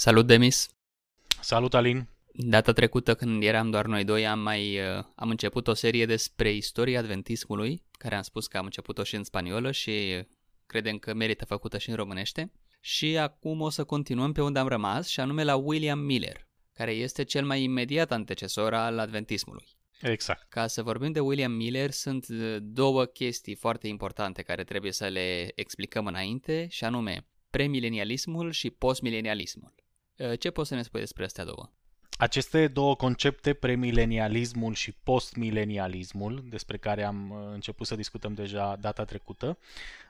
Salut, Demis! Salut, Alin! Data trecută, când eram doar noi doi, am mai uh, am început o serie despre istoria adventismului, care am spus că am început-o și în spaniolă și credem că merită făcută și în românește. Și acum o să continuăm pe unde am rămas, și anume la William Miller, care este cel mai imediat antecesor al adventismului. Exact. Ca să vorbim de William Miller, sunt uh, două chestii foarte importante care trebuie să le explicăm înainte, și anume premilenialismul și postmilenialismul. Uh, ce poți să ne spui despre astea două? Aceste două concepte, premilenialismul și postmilenialismul, despre care am uh, început să discutăm deja data trecută,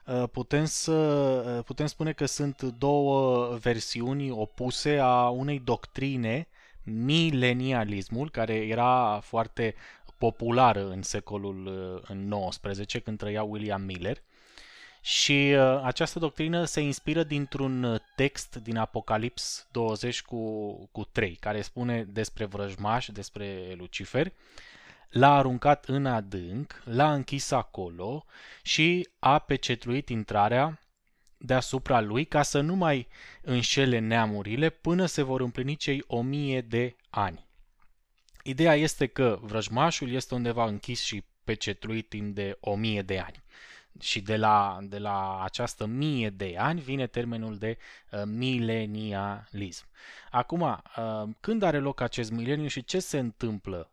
uh, putem, să, putem spune că sunt două versiuni opuse a unei doctrine, milenialismul, care era foarte populară în secolul XIX, când trăia William Miller, și uh, această doctrină se inspiră dintr-un uh, text din Apocalips 20 cu, cu 3, care spune despre vrăjmaș, despre Lucifer. L-a aruncat în adânc, l-a închis acolo și a pecetluit intrarea deasupra lui ca să nu mai înșele neamurile până se vor împlini cei o mie de ani. Ideea este că vrăjmașul este undeva închis și pecetluit timp de o mie de ani și de la, de la această mie de ani vine termenul de uh, milenialism. Acum, uh, când are loc acest mileniu și ce se întâmplă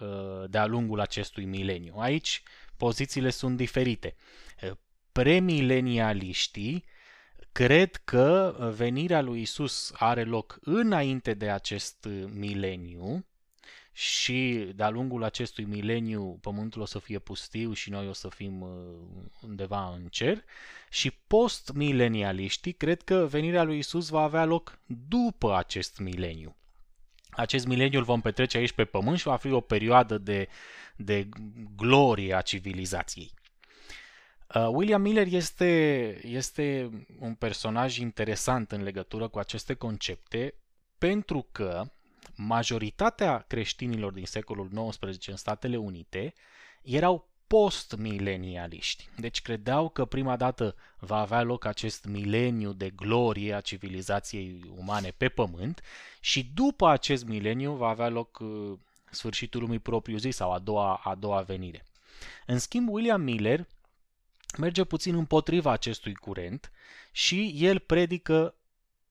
uh, de-a lungul acestui mileniu? Aici pozițiile sunt diferite. Uh, premilenialiștii cred că venirea lui Isus are loc înainte de acest mileniu, și de-a lungul acestui mileniu pământul o să fie pustiu și noi o să fim uh, undeva în cer și post-milenialiștii cred că venirea lui Isus va avea loc după acest mileniu. Acest mileniu îl vom petrece aici pe pământ și va fi o perioadă de, de glorie a civilizației. Uh, William Miller este, este un personaj interesant în legătură cu aceste concepte pentru că majoritatea creștinilor din secolul XIX în Statele Unite erau post-milenialiști. Deci credeau că prima dată va avea loc acest mileniu de glorie a civilizației umane pe pământ și după acest mileniu va avea loc uh, sfârșitul lumii propriu zis sau a doua, a doua venire. În schimb, William Miller merge puțin împotriva acestui curent și el predică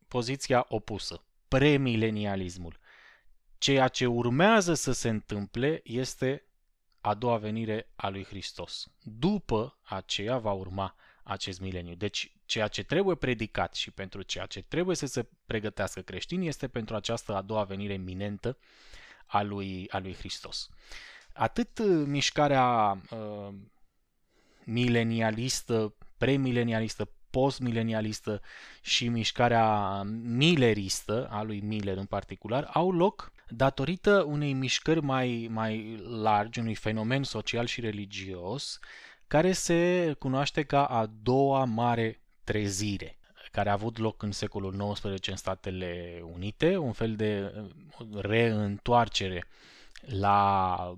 poziția opusă, premilenialismul. Ceea ce urmează să se întâmple este a doua venire a lui Hristos. După aceea va urma acest mileniu. Deci ceea ce trebuie predicat și pentru ceea ce trebuie să se pregătească creștinii este pentru această a doua venire iminentă a lui, a lui Hristos. Atât uh, mișcarea uh, milenialistă, premilenialistă, postmilenialistă și mișcarea milleristă, a lui Miller în particular, au loc datorită unei mișcări mai, mai largi, unui fenomen social și religios, care se cunoaște ca a doua mare trezire care a avut loc în secolul XIX în Statele Unite, un fel de reîntoarcere la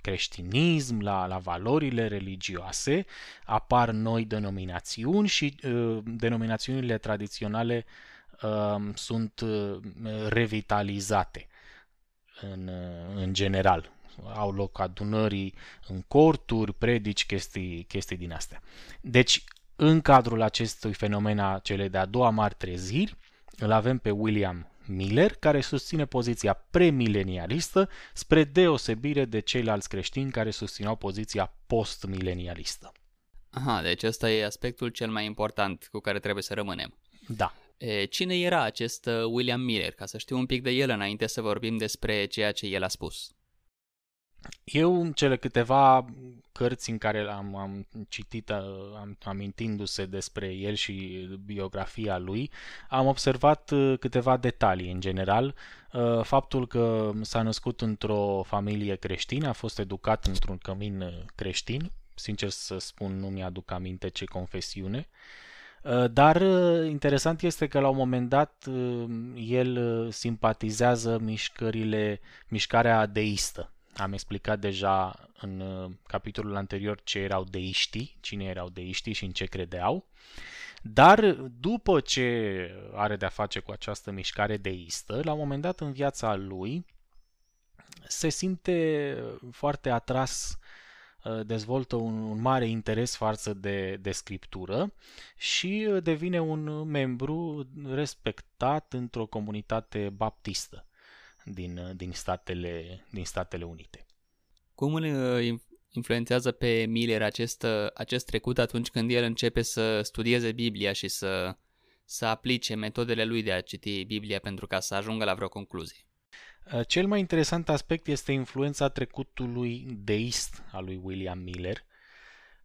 creștinism, la, la valorile religioase, apar noi denominațiuni și uh, denominațiunile tradiționale uh, sunt uh, revitalizate în, uh, în general. Au loc adunării în corturi, predici, chestii, chestii din astea. Deci, în cadrul acestui fenomen a cele de-a doua mari treziri, îl avem pe William Miller, care susține poziția premilenialistă, spre deosebire de ceilalți creștini care susțineau poziția postmilenialistă. Aha, deci ăsta e aspectul cel mai important cu care trebuie să rămânem. Da. E, cine era acest uh, William Miller, ca să știu un pic de el înainte să vorbim despre ceea ce el a spus? Eu, cele câteva cărți în care am, am citit am, amintindu-se despre el și biografia lui, am observat uh, câteva detalii în general. Uh, faptul că s-a născut într-o familie creștină, a fost educat într-un cămin uh, creștin, sincer să spun nu mi-aduc aminte ce confesiune, dar interesant este că la un moment dat el simpatizează mișcările, mișcarea deistă Am explicat deja în uh, capitolul anterior ce erau deiștii, cine erau deiștii și în ce credeau. Dar după ce are de-a face cu această mișcare deistă, la un moment dat în viața lui se simte foarte atras Uh, dezvoltă un, un mare interes față de, de scriptură și uh, devine un membru respectat într-o comunitate baptistă din, uh, din, Statele, din Statele Unite. Cum îl influențează pe Miller acest, acest trecut atunci când el începe să studieze Biblia și să, să aplice metodele lui de a citi Biblia pentru ca să ajungă la vreo concluzie? Uh, cel mai interesant aspect este influența trecutului deist al lui William Miller,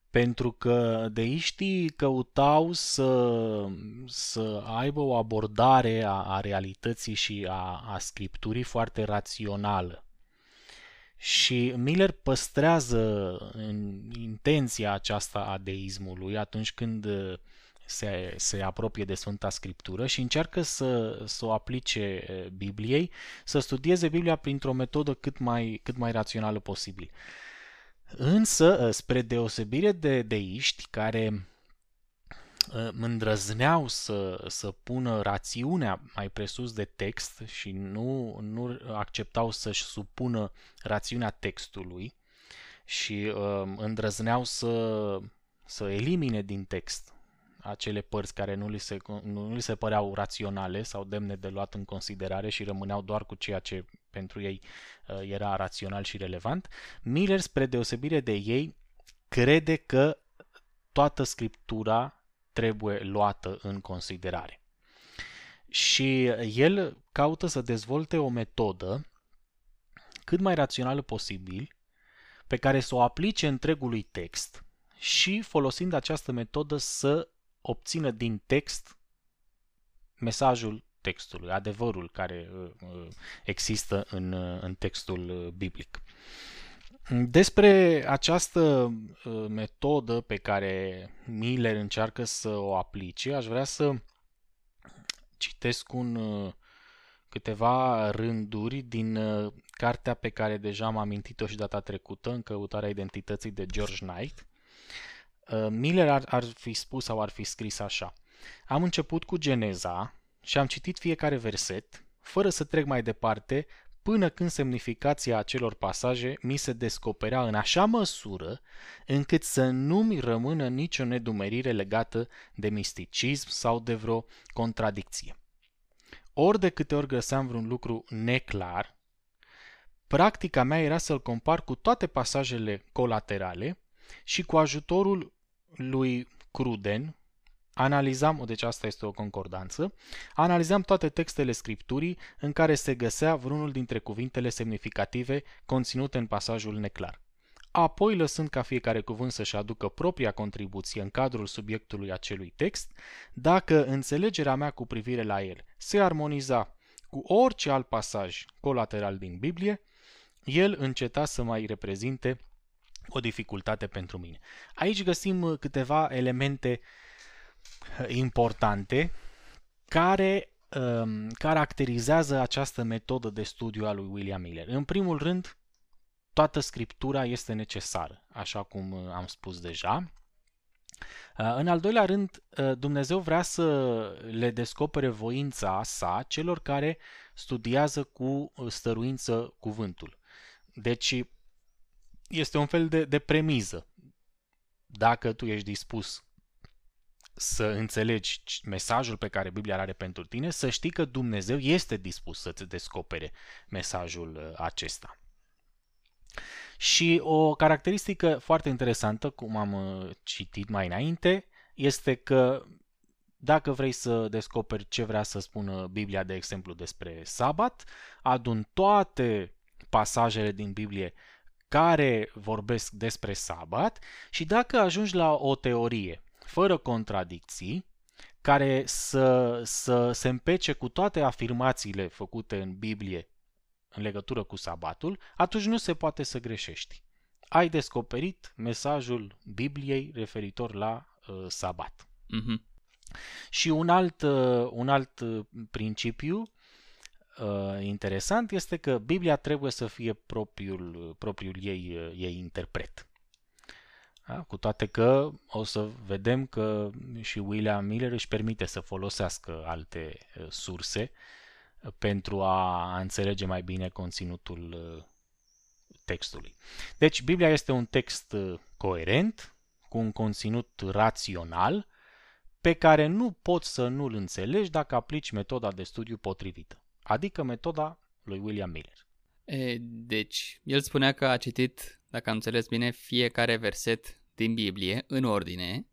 pentru că deiștii căutau să, să aibă o abordare a, a realității și a, a scripturii foarte rațională. Și Miller păstrează în intenția aceasta a deismului atunci când se, se apropie de Sfânta Scriptură și încearcă să, să o aplice Bibliei, să studieze Biblia printr-o metodă cât mai, cât mai rațională posibil. Însă, spre deosebire de deiști care îndrăzneau să, să pună rațiunea mai presus de text și nu, nu acceptau să-și supună rațiunea textului și uh, îndrăzneau să, să elimine din text acele părți care nu li, se, nu li se păreau raționale sau demne de luat în considerare și rămâneau doar cu ceea ce pentru ei uh, era rațional și relevant, Miller, spre deosebire de ei, crede că toată scriptura trebuie luată în considerare. Și el caută să dezvolte o metodă cât mai rațională posibil, pe care să o aplice întregului text și folosind această metodă să obțină din text mesajul textului, adevărul care uh, uh, există în, uh, în textul biblic. Despre această metodă pe care Miller încearcă să o aplice, aș vrea să citesc un, câteva rânduri din cartea pe care deja am amintit-o și data trecută, în căutarea identității de George Knight, Uh, Miller ar, ar fi spus sau ar fi scris așa. Am început cu Geneza și am citit fiecare verset, fără să trec mai departe, până când semnificația acelor pasaje mi se descoperea în așa măsură încât să nu-mi rămână nicio nedumerire legată de misticism sau de vreo contradicție. Ori de câte ori găseam vreun lucru neclar, practica mea era să-l compar cu toate pasajele colaterale și cu ajutorul lui Cruden, analizam, deci asta este o concordanță, analizam toate textele scripturii în care se găsea vreunul dintre cuvintele semnificative conținute în pasajul neclar. Apoi, lăsând ca fiecare cuvânt să-și aducă propria contribuție în cadrul subiectului acelui text, dacă înțelegerea mea cu privire la el se armoniza cu orice alt pasaj colateral din Biblie, el înceta să mai reprezinte o dificultate pentru mine. Aici găsim uh, câteva elemente uh, importante care um, caracterizează această metodă de studiu a lui William Miller. În primul rând, toată scriptura este necesară, așa cum uh, am spus deja. În al doilea rând, Dumnezeu vrea să le descopere voința sa celor care studiază cu stăruință cuvântul. Deci, este un fel de, de premiză. Dacă tu ești dispus să înțelegi mesajul pe care Biblia are pentru tine, să știi că Dumnezeu este dispus să-ți descopere mesajul uh, acesta. Și o caracteristică foarte interesantă, cum am uh, citit mai înainte, este că dacă vrei să descoperi ce vrea să spună Biblia, de exemplu, despre sabat, adun toate pasajele din Biblie care vorbesc despre sabat și dacă ajungi la o teorie fără contradicții, care să, să se împece cu toate afirmațiile făcute în Biblie în legătură cu sabatul, atunci nu se poate să greșești. Ai descoperit mesajul Bibliei referitor la uh, sabat. Mm-hmm. Și un alt, uh, un alt uh, principiu uh, interesant este că Biblia trebuie să fie propriul, propriul ei, uh, ei interpret. Da? Cu toate că o să vedem că și William Miller își permite să folosească alte uh, surse uh, pentru a înțelege mai bine conținutul uh, textului. Deci, Biblia este un text coerent, cu un conținut rațional, pe care nu poți să nu-l înțelegi dacă aplici metoda de studiu potrivită, adică metoda lui William Miller. E, deci, el spunea că a citit, dacă am înțeles bine, fiecare verset din Biblie în ordine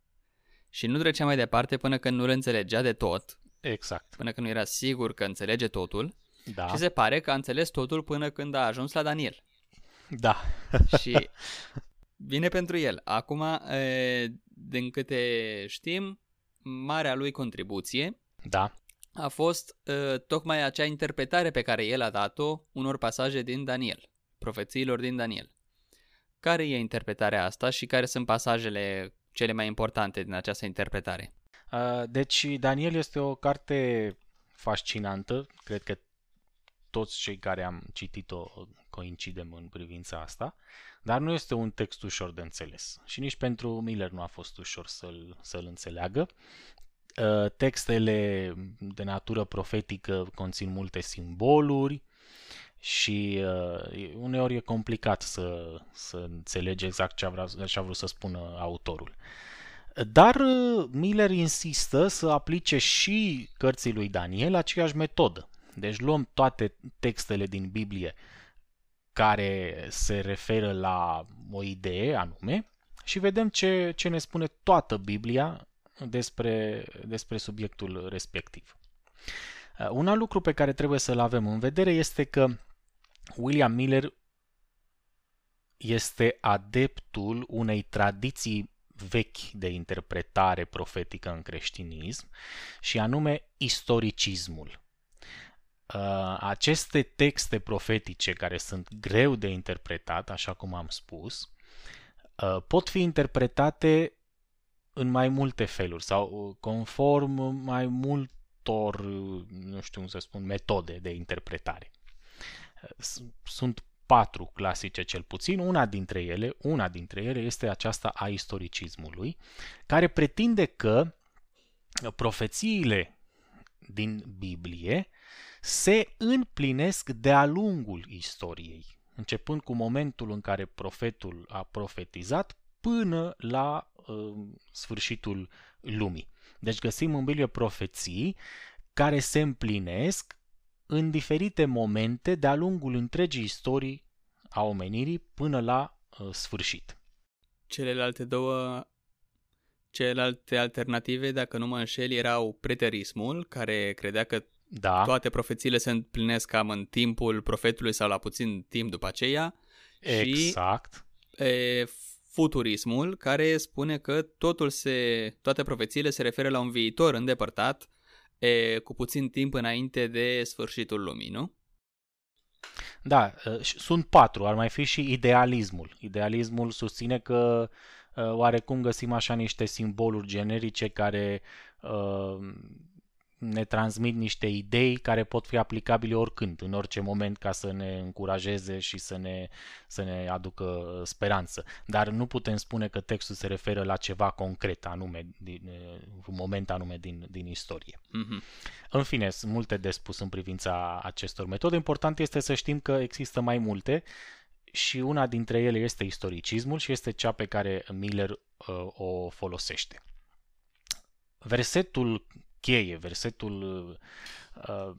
și nu trecea mai departe până când nu le înțelegea de tot. Exact. Până când nu era sigur că înțelege totul. Da. Și se pare că a înțeles totul până când a ajuns la Daniel. Da. și vine pentru el. Acum, din câte știm, marea lui contribuție da. A fost tocmai acea interpretare pe care el a dat-o unor pasaje din Daniel, profețiilor din Daniel. Care e interpretarea asta și care sunt pasajele cele mai importante din această interpretare? Deci, Daniel este o carte fascinantă. Cred că toți cei care am citit-o coincidem în privința asta, dar nu este un text ușor de înțeles. Și nici pentru Miller nu a fost ușor să-l, să-l înțeleagă. Textele de natură profetică conțin multe simboluri, și uh, uneori e complicat să, să înțelegi exact ce a, vrea, ce a vrut să spună autorul. Dar uh, Miller insistă să aplice și cărții lui Daniel aceeași metodă. Deci luăm toate textele din Biblie care se referă la o idee anume și vedem ce, ce ne spune toată Biblia despre, despre subiectul respectiv. Uh, un alt lucru pe care trebuie să-l avem în vedere este că William Miller este adeptul unei tradiții vechi de interpretare profetică în creștinism și anume istoricismul. Uh, aceste texte profetice care sunt greu de interpretat, așa cum am spus, uh, pot fi interpretate în mai multe feluri sau conform mai multor, nu știu cum să spun, metode de interpretare. Sunt patru clasice cel puțin, una dintre ele, una dintre ele este aceasta a istoricismului, care pretinde că profețiile din Biblie se împlinesc de-a lungul istoriei, începând cu momentul în care profetul a profetizat până la uh, sfârșitul lumii. Deci găsim în Biblie profeții care se împlinesc în diferite momente de-a lungul întregii istorii a omenirii până la uh, sfârșit. Celelalte două celelalte alternative, dacă nu mă înșel, erau preterismul, care credea că da. toate profețiile se împlinesc cam în timpul profetului sau la puțin timp după aceea. Exact. Și e, futurismul, care spune că totul se, toate profețiile se referă la un viitor îndepărtat, e, cu puțin timp înainte de sfârșitul lumii, nu? Da, sunt patru, ar mai fi și idealismul. Idealismul susține că oarecum găsim așa niște simboluri generice care ne transmit niște idei care pot fi aplicabile oricând, în orice moment, ca să ne încurajeze și să ne, să ne aducă speranță. Dar nu putem spune că textul se referă la ceva concret, anume, din, un moment anume din, din istorie. Mm-hmm. În fine, sunt multe de spus în privința acestor metode. Important este să știm că există mai multe și una dintre ele este istoricismul și este cea pe care Miller uh, o folosește. Versetul cheie, versetul uh,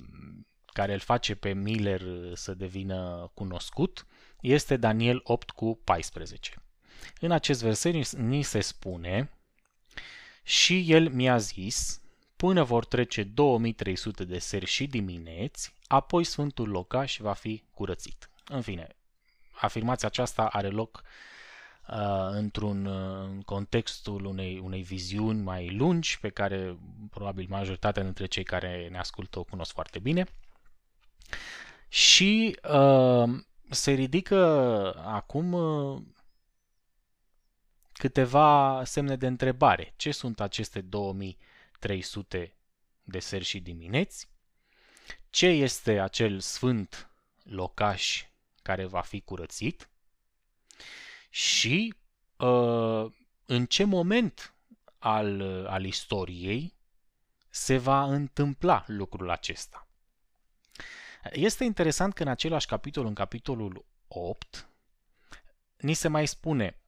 care îl face pe Miller să devină cunoscut, este Daniel 8 cu 14. În acest verset ni se spune și el mi-a zis, până vor trece 2300 de seri și dimineți, apoi Sfântul Locaș va fi curățit. În fine, afirmația aceasta are loc Uh, într-un uh, contextul unei, unei viziuni mai lungi, pe care probabil majoritatea dintre cei care ne ascultă o cunosc foarte bine. Și uh, se ridică acum uh, câteva semne de întrebare. Ce sunt aceste 2300 de seri și dimineți? ce este acel sfânt locaș care va fi curățit și uh, în ce moment al, al istoriei se va întâmpla lucrul acesta. Este interesant că în același capitol, în capitolul 8, ni se mai spune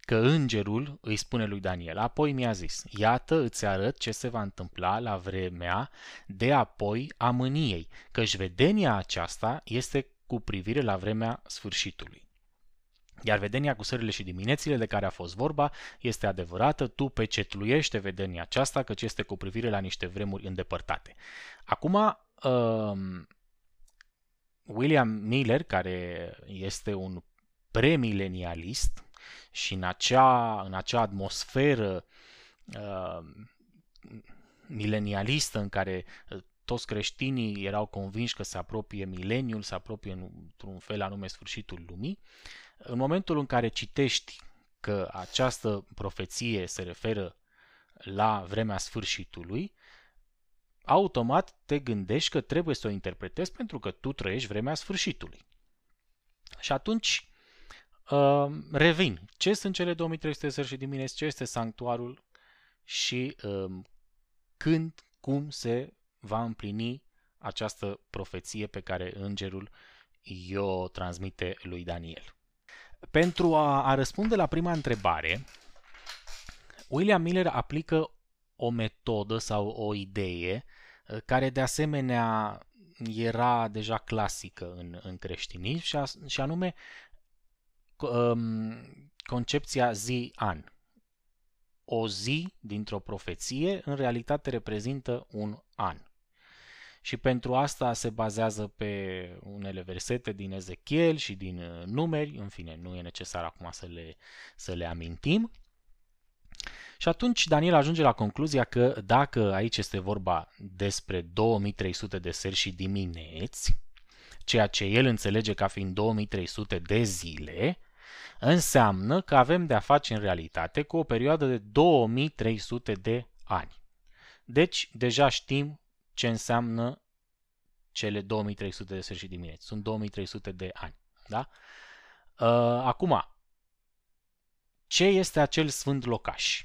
că îngerul îi spune lui Daniel, apoi mi-a zis, iată îți arăt ce se va întâmpla la vremea de apoi a mâniei, căci vedenia aceasta este cu privire la vremea sfârșitului. Iar vedenia cu sările și diminețile de care a fost vorba este adevărată, tu pecetluiește vedenia aceasta, căci este cu privire la niște vremuri îndepărtate. Acum, uh, William Miller, care este un premilenialist și în acea, în acea atmosferă uh, milenialistă în care uh, toți creștinii erau convinși că se apropie mileniul, se apropie într-un fel anume sfârșitul lumii, în momentul în care citești că această profeție se referă la vremea sfârșitului, automat te gândești că trebuie să o interpretezi pentru că tu trăiești vremea sfârșitului. Și atunci uh, revin. Ce sunt cele 2300 sări și dimineți? Ce este sanctuarul? Și uh, când, cum se va împlini această profeție pe care îngerul i-o transmite lui Daniel. Pentru a, a răspunde la prima întrebare, William Miller aplică o metodă sau o idee uh, care de asemenea era deja clasică în, în creștinism și, a, și anume um, concepția zi-an. O zi dintr-o profeție în realitate reprezintă un an și pentru asta se bazează pe unele versete din Ezechiel și din uh, numeri, în fine, nu e necesar acum să le, să le amintim. Și atunci Daniel ajunge la concluzia că dacă aici este vorba despre 2300 de seri și dimineți, ceea ce el înțelege ca fiind 2300 de zile, înseamnă că avem de a face în realitate cu o perioadă de 2300 de ani. Deci deja știm ce înseamnă cele 2300 de seri și dimineți. Sunt 2300 de ani. Da? Uh, acum, ce este acel sfânt locaș?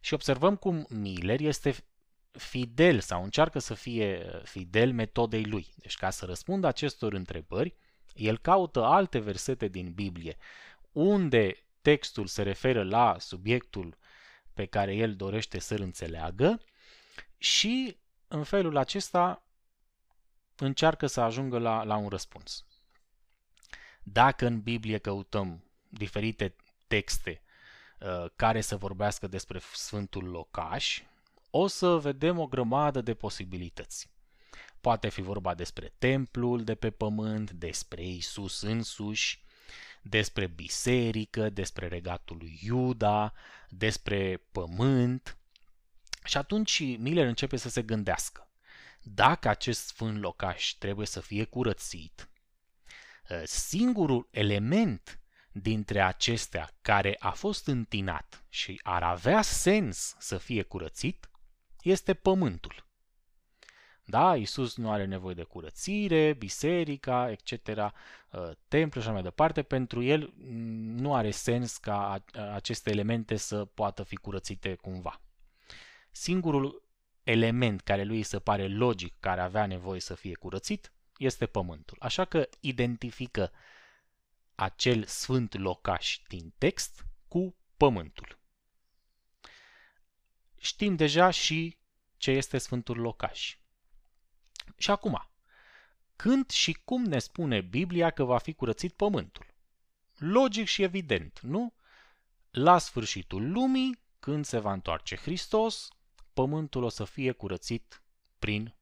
Și observăm cum Miller este fidel sau încearcă să fie fidel metodei lui. Deci ca să răspundă acestor întrebări, el caută alte versete din Biblie unde textul se referă la subiectul pe care el dorește să-l înțeleagă și în felul acesta încearcă să ajungă la, la un răspuns. Dacă în Biblie căutăm diferite texte uh, care să vorbească despre Sfântul Locaș, o să vedem o grămadă de posibilități. Poate fi vorba despre templul de pe pământ, despre Isus însuși, despre biserică, despre regatul lui Iuda, despre pământ. Și atunci Miller începe să se gândească. Dacă acest sfânt locaș trebuie să fie curățit, ă, singurul element dintre acestea care a fost întinat și ar avea sens să fie curățit este pământul. Da, Isus nu are nevoie de curățire, biserica, etc., ă, templu și așa mai departe. Pentru el nu are sens ca aceste elemente să poată fi curățite cumva. Singurul element care lui se pare logic, care avea nevoie să fie curățit, este pământul. Așa că identifică acel sfânt locaș din text cu pământul. Știm deja și ce este sfântul locaș. Și acum, când și cum ne spune Biblia că va fi curățit pământul? Logic și evident, nu? La sfârșitul lumii, când se va întoarce Hristos, pământul o să fie curățit prin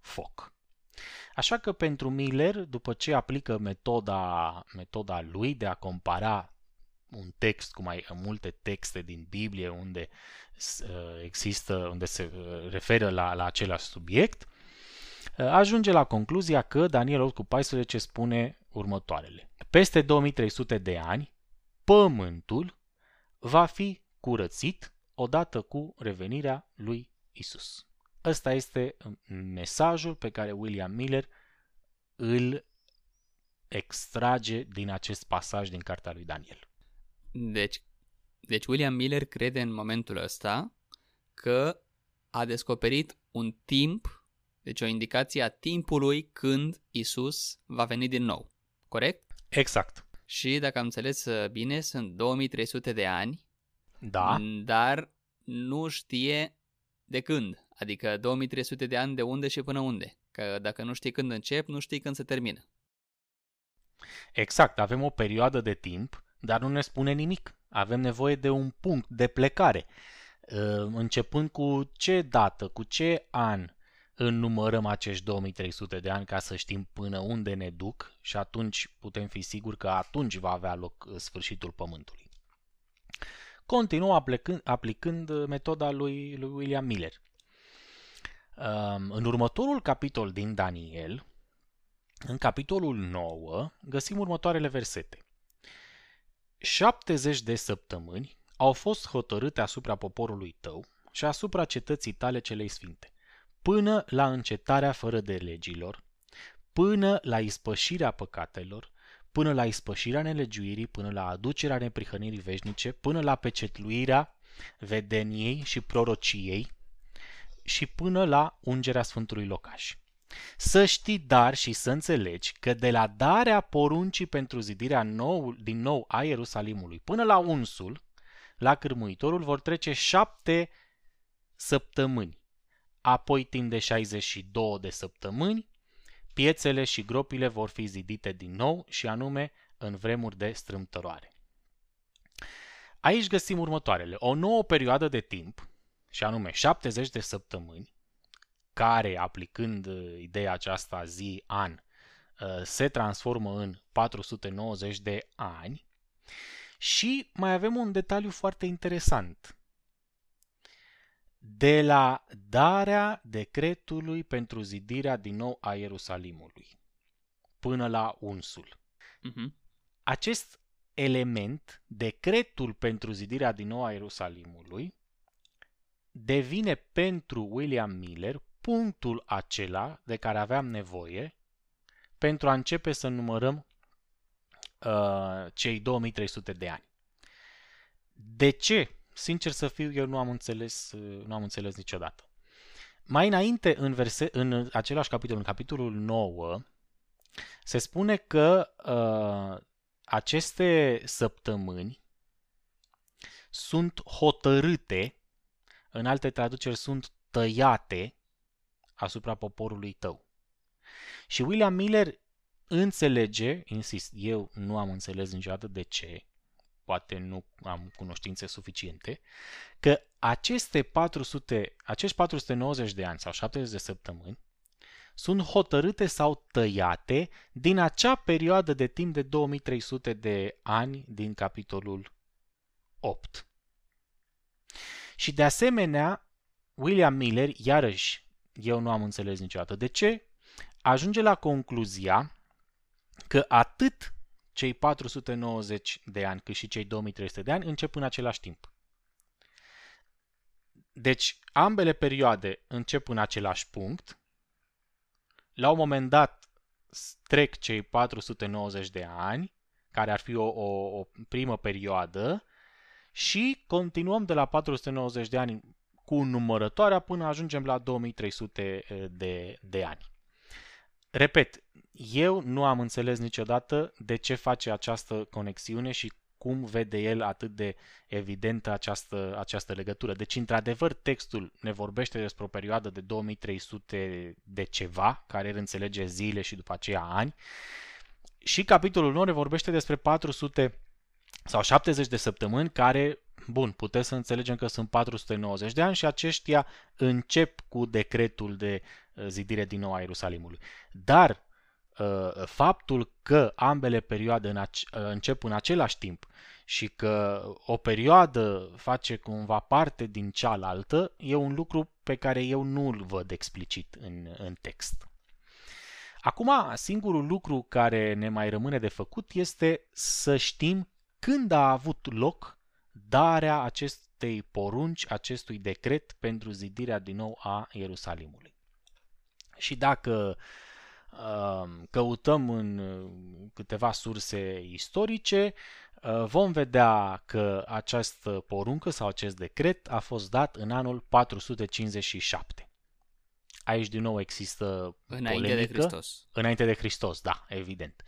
foc. Așa că pentru Miller, după ce aplică metoda, metoda lui de a compara un text cu mai multe texte din Biblie unde uh, există, unde se uh, referă la, la același subiect, uh, ajunge la concluzia că Daniel 8 cu 14 spune următoarele. Peste 2300 de ani, pământul va fi curățit odată cu revenirea lui Isus. Ăsta este mesajul pe care William Miller îl extrage din acest pasaj din cartea lui Daniel. Deci, deci William Miller crede în momentul ăsta că a descoperit un timp, deci o indicație a timpului când Isus va veni din nou. Corect? Exact. Și dacă am înțeles uh, bine, sunt 2300 de ani. Da. Dar nu știe de când. Adică 2300 de ani de unde și până unde. Că dacă nu știi când încep, nu știi când se termină. Exact, avem o perioadă de timp, dar nu ne spune nimic. Avem nevoie de un punct de plecare. Ă, începând cu ce dată, cu ce an înnumărăm acești 2300 de ani ca să știm până unde ne duc și atunci putem fi siguri că atunci va avea loc ă, sfârșitul Pământului. Continuă aplicând, aplicând metoda lui, lui William Miller. În următorul capitol din Daniel, în capitolul 9, găsim următoarele versete. 70 de săptămâni au fost hotărâte asupra poporului tău și asupra cetății tale celei sfinte, până la încetarea fără de legilor, până la ispășirea păcatelor, până la ispășirea nelegiuirii, până la aducerea neprihănirii veșnice, până la pecetluirea vedeniei și prorociei și până la ungerea Sfântului Locaș. Să știi dar și să înțelegi că de la darea poruncii pentru zidirea nou, din nou a Ierusalimului până la unsul, la cârmuitorul vor trece șapte săptămâni. Apoi timp de 62 de săptămâni, piețele și gropile vor fi zidite din nou și anume în vremuri de strâmtăroare. Aici găsim următoarele. O nouă perioadă de timp, și anume 70 de săptămâni, care, aplicând uh, ideea aceasta zi-an, uh, se transformă în 490 de ani. Și mai avem un detaliu foarte interesant. De la darea decretului pentru zidirea din nou a Ierusalimului până la unsul. Uh-huh. Acest element, decretul pentru zidirea din nou a Ierusalimului, devine pentru William Miller punctul acela de care aveam nevoie pentru a începe să numărăm uh, cei 2300 de ani. De ce? Sincer să fiu, eu nu am înțeles, uh, nu am înțeles niciodată. Mai înainte, în, verse, în același capitol, în capitolul 9, se spune că uh, aceste săptămâni sunt hotărâte, în alte traduceri sunt tăiate asupra poporului tău. Și William Miller înțelege, insist, eu nu am înțeles niciodată de ce, poate nu am cunoștințe suficiente, că aceste 400, acești 490 de ani sau 70 de săptămâni sunt hotărâte sau tăiate din acea perioadă de timp de 2300 de ani din capitolul 8. Și de asemenea, William Miller, iarăși eu nu am înțeles niciodată. De ce? Ajunge la concluzia că atât cei 490 de ani cât și cei 2300 de ani încep în același timp. Deci, ambele perioade încep în același punct. La un moment dat trec cei 490 de ani, care ar fi o, o, o primă perioadă, și continuăm de la 490 de ani cu numărătoarea până ajungem la 2300 eh, de, de ani. Repet, eu nu am înțeles niciodată de ce face această conexiune și cum vede el atât de evidentă această, această legătură. Deci, într-adevăr, textul ne vorbește despre o perioadă de 2300 de ceva, care el înțelege zile și după aceea ani, și capitolul 9 ne vorbește despre 400 sau 70 de săptămâni care Bun, puteți să înțelegem că sunt 490 de ani și aceștia încep cu decretul de uh, zidire din nou a Ierusalimului. Dar uh, faptul că ambele perioade în ace- uh, încep în același timp și că o perioadă face cumva parte din cealaltă e un lucru pe care eu nu îl văd explicit în, în text. Acum, singurul lucru care ne mai rămâne de făcut este să știm când a avut loc darea acest, acestei porunci, acestui decret pentru zidirea din nou a Ierusalimului. Și dacă uh, căutăm în câteva surse istorice, uh, vom vedea că această poruncă sau acest decret a fost dat în anul 457. Aici din nou există Înainte polemică. de Hristos. Înainte de Hristos, da, evident.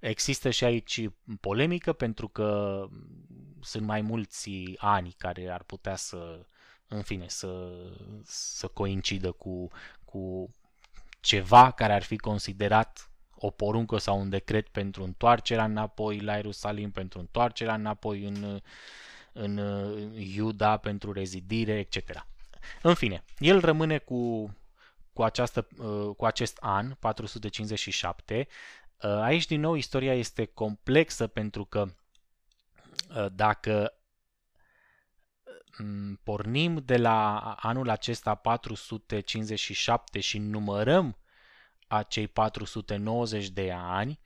Există și aici polemică pentru că sunt mai mulți ani care ar putea să, în fine, să, să coincidă cu, cu ceva care ar fi considerat o poruncă sau un decret pentru întoarcerea înapoi la Ierusalim, pentru întoarcerea înapoi în, în Iuda, pentru rezidire, etc. În fine, el rămâne cu, cu, această, cu acest an, 457. Aici, din nou, istoria este complexă pentru că dacă pornim de la anul acesta 457 și numărăm acei 490 de ani,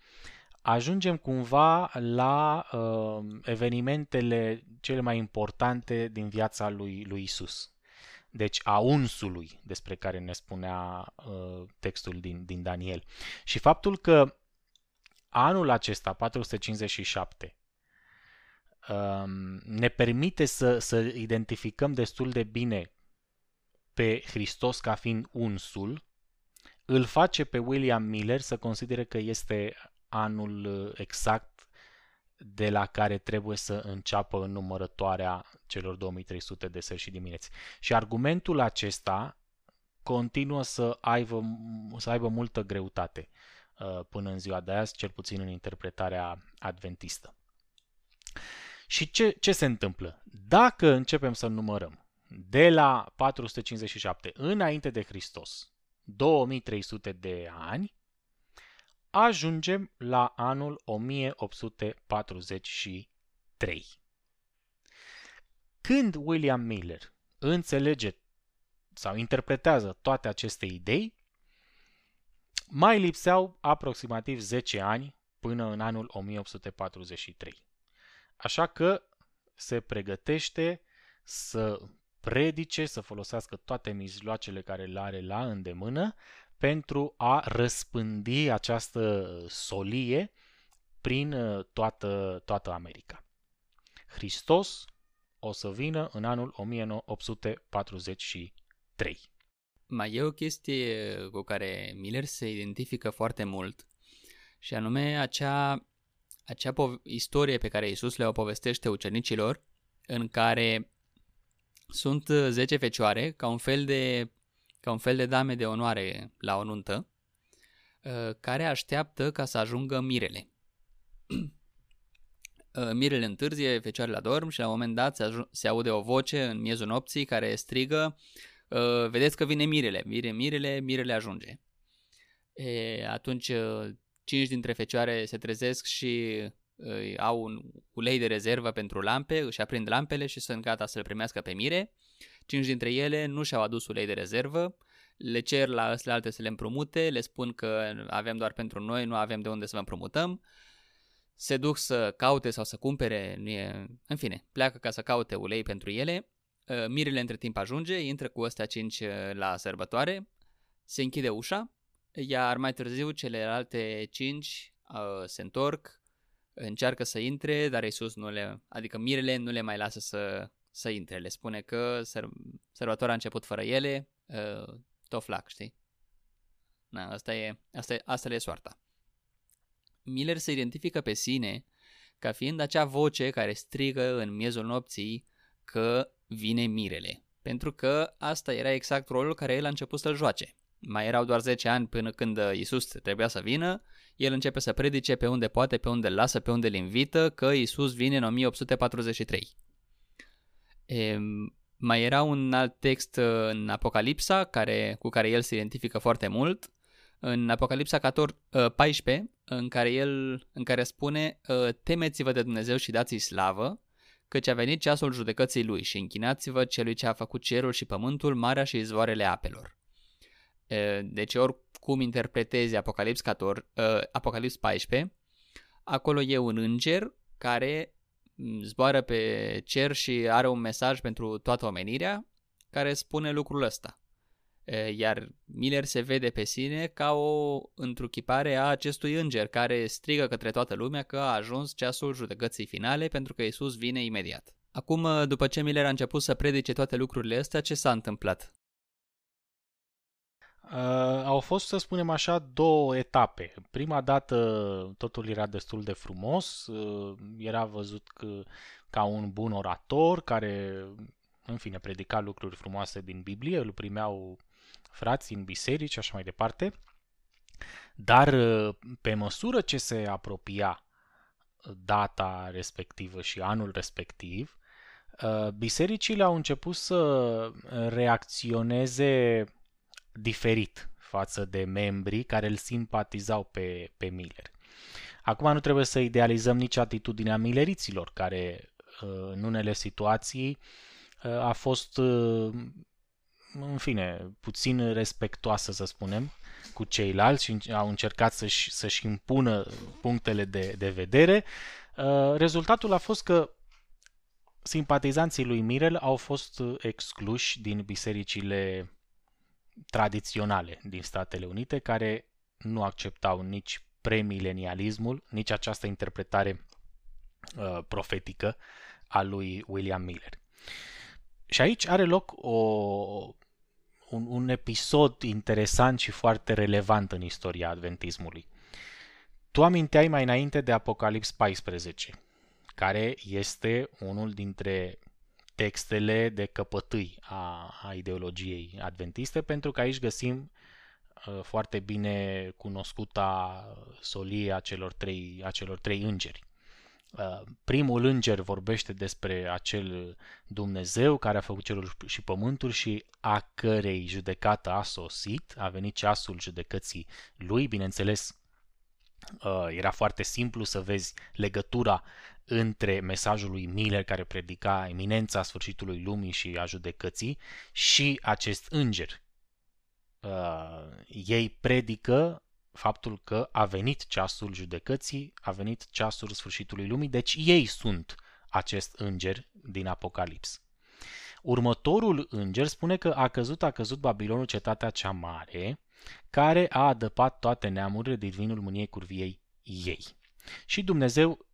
ajungem cumva la uh, evenimentele cele mai importante din viața lui, lui Isus. Deci a unsului despre care ne spunea uh, textul din, din Daniel. Și faptul că anul acesta, 457, ne permite să, să identificăm destul de bine pe Hristos ca fiind unsul, îl face pe William Miller să considere că este anul uh, exact de la care trebuie să înceapă numărătoarea celor 2300 de seri și dimineți. Și argumentul acesta continuă să aibă, să aibă multă greutate uh, până în ziua de azi, cel puțin în interpretarea adventistă. Și ce, ce se întâmplă? Dacă începem să numărăm de la 457 înainte de Hristos, 2300 de ani, ajungem la anul 1843. Când William Miller înțelege sau interpretează toate aceste idei, mai lipseau aproximativ 10 ani până în anul 1843. Așa că se pregătește să predice, să folosească toate mijloacele care le are la îndemână pentru a răspândi această solie prin uh, toată, toată America. Hristos o să vină în anul 1843. Mai e o chestie cu care Miller se identifică foarte mult și anume acea acea po- istorie pe care Isus le-o povestește ucenicilor, în care sunt 10 fecioare, ca un fel de, ca un fel de dame de onoare la o nuntă, uh, care așteaptă ca să ajungă mirele. Uh, mirele întârzie, fecioarele adorm și la un moment dat se, aj- se aude o voce în miezul nopții care strigă uh, Vedeți că vine mirele, vine mirele, mirele ajunge. E, atunci cinci dintre fecioare se trezesc și uh, au un ulei de rezervă pentru lampe, își aprind lampele și sunt gata să-l primească pe mire. Cinci dintre ele nu și-au adus ulei de rezervă, le cer la asle alte să le împrumute, le spun că avem doar pentru noi, nu avem de unde să vă împrumutăm. Se duc să caute sau să cumpere, nu e... în fine, pleacă ca să caute ulei pentru ele. Mirele între timp ajunge, intră cu ăstea cinci la sărbătoare, se închide ușa iar mai târziu celelalte cinci uh, se întorc, încearcă să intre, dar Isus nu le, adică mirele nu le mai lasă să, să intre. Le spune că săr, sărbătoarea a început fără ele, uh, tot flac, știi? Na, asta e, asta, e, asta le e soarta. Miller se identifică pe sine ca fiind acea voce care strigă în miezul nopții că vine mirele. Pentru că asta era exact rolul care el a început să-l joace mai erau doar 10 ani până când uh, Isus trebuia să vină, el începe să predice pe unde poate, pe unde îl lasă, pe unde îl invită, că Isus vine în 1843. E, mai era un alt text uh, în Apocalipsa care, cu care el se identifică foarte mult, în Apocalipsa 14, uh, în care el în care spune Temeți-vă de Dumnezeu și dați-i slavă, căci a venit ceasul judecății lui și închinați-vă celui ce a făcut cerul și pământul, marea și izvoarele apelor. Deci oricum interpretezi Apocalips, 14, Apocalips 14, acolo e un înger care zboară pe cer și are un mesaj pentru toată omenirea care spune lucrul ăsta. Iar Miller se vede pe sine ca o întruchipare a acestui înger care strigă către toată lumea că a ajuns ceasul judecății finale pentru că Isus vine imediat. Acum, după ce Miller a început să predice toate lucrurile astea, ce s-a întâmplat? Uh, au fost, să spunem așa, două etape. Prima dată totul era destul de frumos, uh, era văzut că, ca un bun orator care, în fine, predica lucruri frumoase din Biblie, îl primeau frații în biserici și așa mai departe. Dar uh, pe măsură ce se apropia data respectivă și anul respectiv, uh, bisericile au început să reacționeze diferit față de membrii care îl simpatizau pe, pe Miller. Acum nu trebuie să idealizăm nici atitudinea mileriților, care uh, în unele situații a fost în fine, puțin respectoasă, să spunem, cu ceilalți și au încercat să-și, să-și impună punctele de, de vedere. Uh, rezultatul a fost că simpatizanții lui Mirel au fost excluși din bisericile tradiționale din Statele Unite, care nu acceptau nici premilenialismul, nici această interpretare uh, profetică a lui William Miller. Și aici are loc o un, un episod interesant și foarte relevant în istoria adventismului. Tu aminteai mai înainte de Apocalips 14, care este unul dintre textele de căpătâi a, a ideologiei adventiste, pentru că aici găsim uh, foarte bine cunoscuta solie a celor trei, a celor trei îngeri. Uh, primul înger vorbește despre acel Dumnezeu care a făcut cerul și pământul și a cărei judecată a sosit, a venit ceasul judecății lui, bineînțeles uh, era foarte simplu să vezi legătura între mesajul lui Miller care predica eminența sfârșitului lumii și a judecății și acest înger. Uh, ei predică faptul că a venit ceasul judecății, a venit ceasul sfârșitului lumii, deci ei sunt acest înger din Apocalips. Următorul înger spune că a căzut, a căzut Babilonul, cetatea cea mare, care a adăpat toate neamurile din vinul mâniei curviei ei. Și Dumnezeu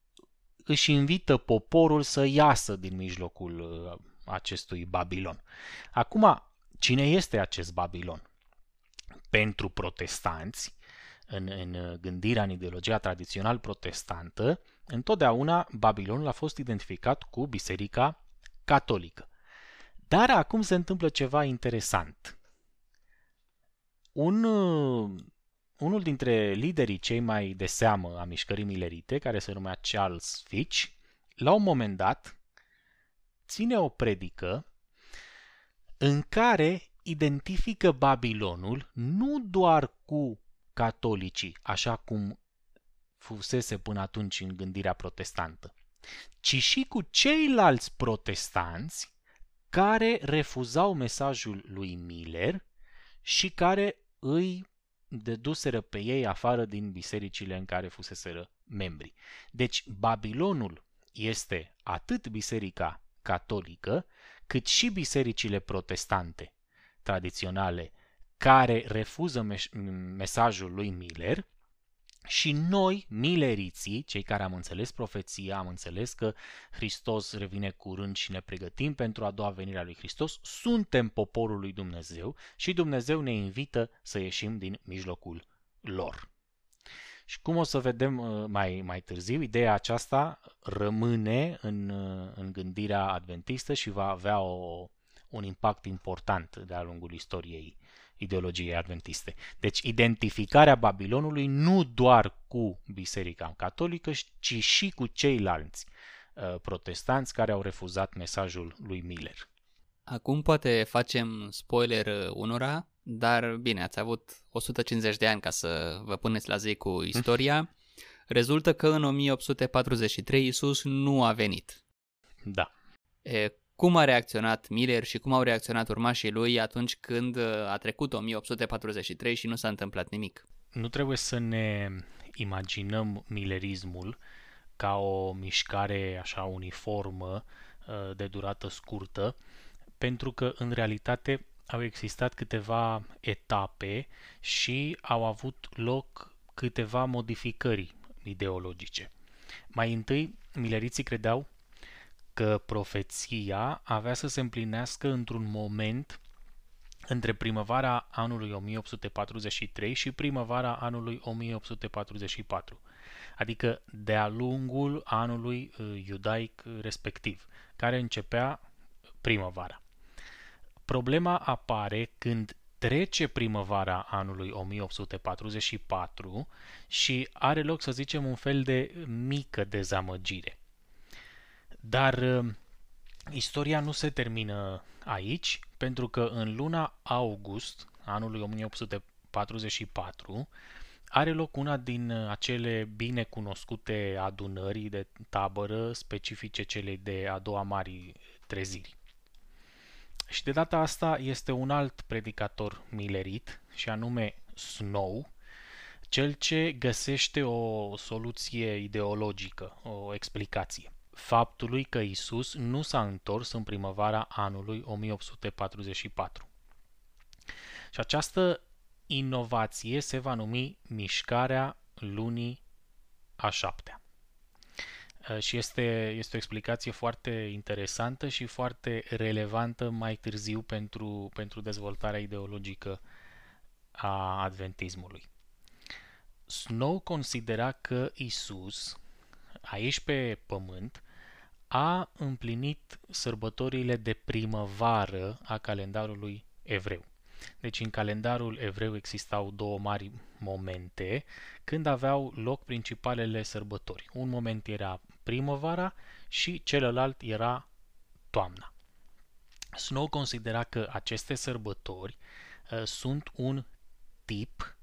își invită poporul să iasă din mijlocul uh, acestui Babilon. Acum, cine este acest Babilon? Pentru protestanți, în, în gândirea, în ideologia tradițional protestantă, întotdeauna Babilonul a fost identificat cu biserica catolică. Dar acum se întâmplă ceva interesant. Un, unul dintre liderii cei mai de seamă a mișcării milerite, care se numea Charles Fitch, la un moment dat ține o predică în care identifică Babilonul nu doar cu catolicii, așa cum fusese până atunci în gândirea protestantă, ci și cu ceilalți protestanți care refuzau mesajul lui Miller și care îi deduseră pe ei afară din bisericile în care fuseseră membri. Deci Babilonul este atât biserica catolică, cât și bisericile protestante tradiționale care refuză mesajul lui Miller și noi, mileriții, cei care am înțeles profeția, am înțeles că Hristos revine curând și ne pregătim pentru a doua venire a lui Hristos, suntem poporul lui Dumnezeu și Dumnezeu ne invită să ieșim din mijlocul lor. Și cum o să vedem uh, mai, mai târziu, ideea aceasta rămâne în, uh, în gândirea adventistă și va avea o, un impact important de-a lungul istoriei ideologiei adventiste. Deci identificarea Babilonului nu doar cu Biserica Catolică, ci și cu ceilalți uh, protestanți care au refuzat mesajul lui Miller. Acum poate facem spoiler uh, unora, dar bine, ați avut 150 de ani ca să vă puneți la zi cu istoria. Rezultă că în 1843 Isus nu a venit. Da. E, cum a reacționat Miller și cum au reacționat urmașii lui atunci când uh, a trecut 1843 și nu s-a întâmplat nimic. Nu trebuie să ne imaginăm millerismul ca o mișcare așa uniformă uh, de durată scurtă, pentru că în realitate au existat câteva etape și au avut loc câteva modificări ideologice. Mai întâi, mileriții credeau că profeția avea să se împlinească într-un moment între primăvara anului 1843 și primăvara anului 1844, adică de-a lungul anului uh, iudaic respectiv, care începea primăvara. Problema apare când trece primăvara anului 1844 și are loc, să zicem, un fel de mică dezamăgire. Dar uh, istoria nu se termină aici, pentru că în luna august anului 1844 are loc una din acele bine cunoscute adunări de tabără specifice celei de a doua mari treziri. Și de data asta este un alt predicator milerit, și anume Snow, cel ce găsește o soluție ideologică, o explicație faptului că Isus nu s-a întors în primăvara anului 1844. Și această inovație se va numi mișcarea lunii a șaptea. Și este, este o explicație foarte interesantă și foarte relevantă mai târziu pentru, pentru dezvoltarea ideologică a adventismului. Snow considera că Isus, aici pe pământ, a împlinit sărbătorile de primăvară a calendarului evreu. Deci în calendarul evreu existau două mari momente când aveau loc principalele sărbători. Un moment era primăvara și celălalt era toamna. Snow considera că aceste sărbători uh, sunt un tip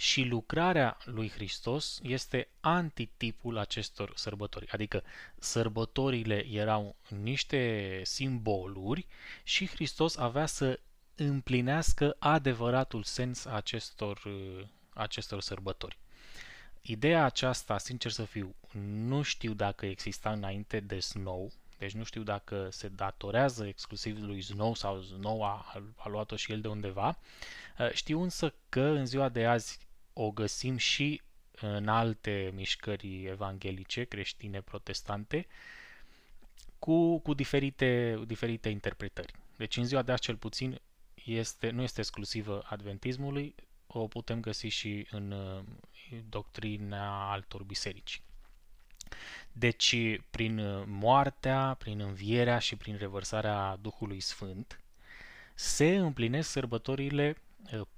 și lucrarea lui Hristos este antitipul acestor sărbători. Adică sărbătorile erau niște simboluri și Hristos avea să împlinească adevăratul sens acestor, acestor sărbători. Ideea aceasta, sincer să fiu, nu știu dacă exista înainte de Snow, deci nu știu dacă se datorează exclusiv lui Snow sau Snow a, a luat-o și el de undeva. Știu însă că în ziua de azi o găsim și în alte mișcări evanghelice, creștine, protestante, cu, cu diferite, diferite interpretări. Deci în ziua de azi cel puțin este, nu este exclusivă adventismului, o putem găsi și în uh, doctrina altor biserici. Deci, prin moartea, prin învierea și prin revărsarea Duhului Sfânt, se împlinesc sărbătorile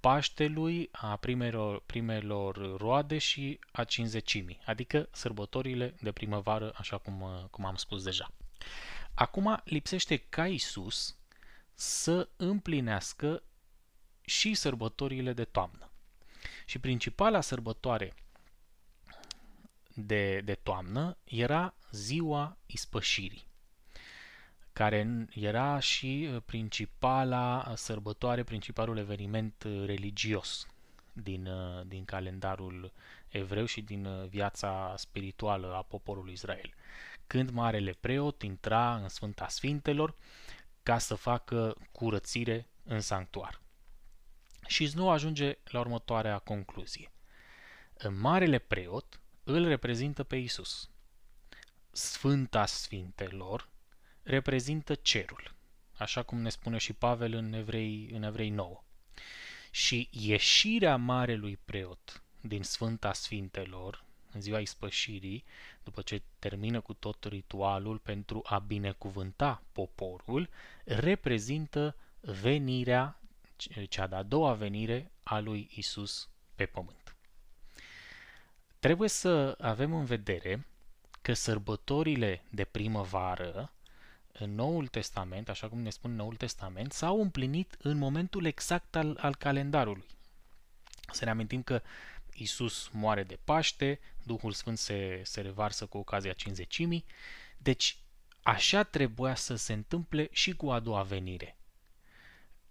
Paștelui, a primelor, primelor roade și a cinzecimii, adică sărbătorile de primăvară, așa cum, cum am spus deja. Acum lipsește ca Isus să împlinească și sărbătorile de toamnă. Și principala sărbătoare de, de toamnă era ziua ispășirii care era și uh, principala sărbătoare, principalul eveniment uh, religios din, uh, din calendarul evreu și din viața spirituală a poporului Israel. Când marele preot intra în Sfânta Sfintelor ca să facă curățire în sanctuar. Și nu ajunge la următoarea concluzie. Marele preot îl reprezintă pe Isus. Sfânta Sfintelor reprezintă cerul, așa cum ne spune și Pavel în Evrei, în Evrei 9. Și ieșirea marelui preot din Sfânta Sfintelor, în ziua ispășirii, după ce termină cu tot ritualul pentru a binecuvânta poporul, reprezintă venirea, cea de-a doua venire a lui Isus pe pământ. Trebuie să avem în vedere că sărbătorile de primăvară în Noul Testament, așa cum ne spune Noul Testament, s-au împlinit în momentul exact al, al calendarului. Să ne amintim că Isus moare de Paște, Duhul Sfânt se, se revarsă cu ocazia cinzecimii, deci așa trebuia să se întâmple și cu a doua venire,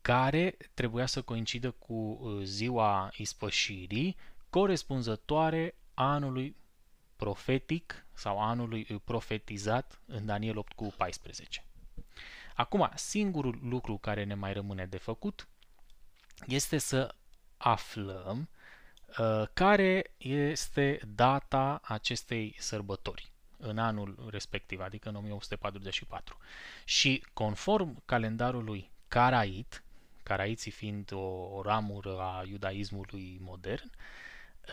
care trebuia să coincidă cu uh, ziua ispășirii, corespunzătoare anului profetic sau anului profetizat în Daniel 8 cu 14. Acum, singurul lucru care ne mai rămâne de făcut este să aflăm uh, care este data acestei sărbători în anul respectiv, adică în 1844. Și conform calendarului Carait, Caraiții fiind o, o ramură a iudaismului modern,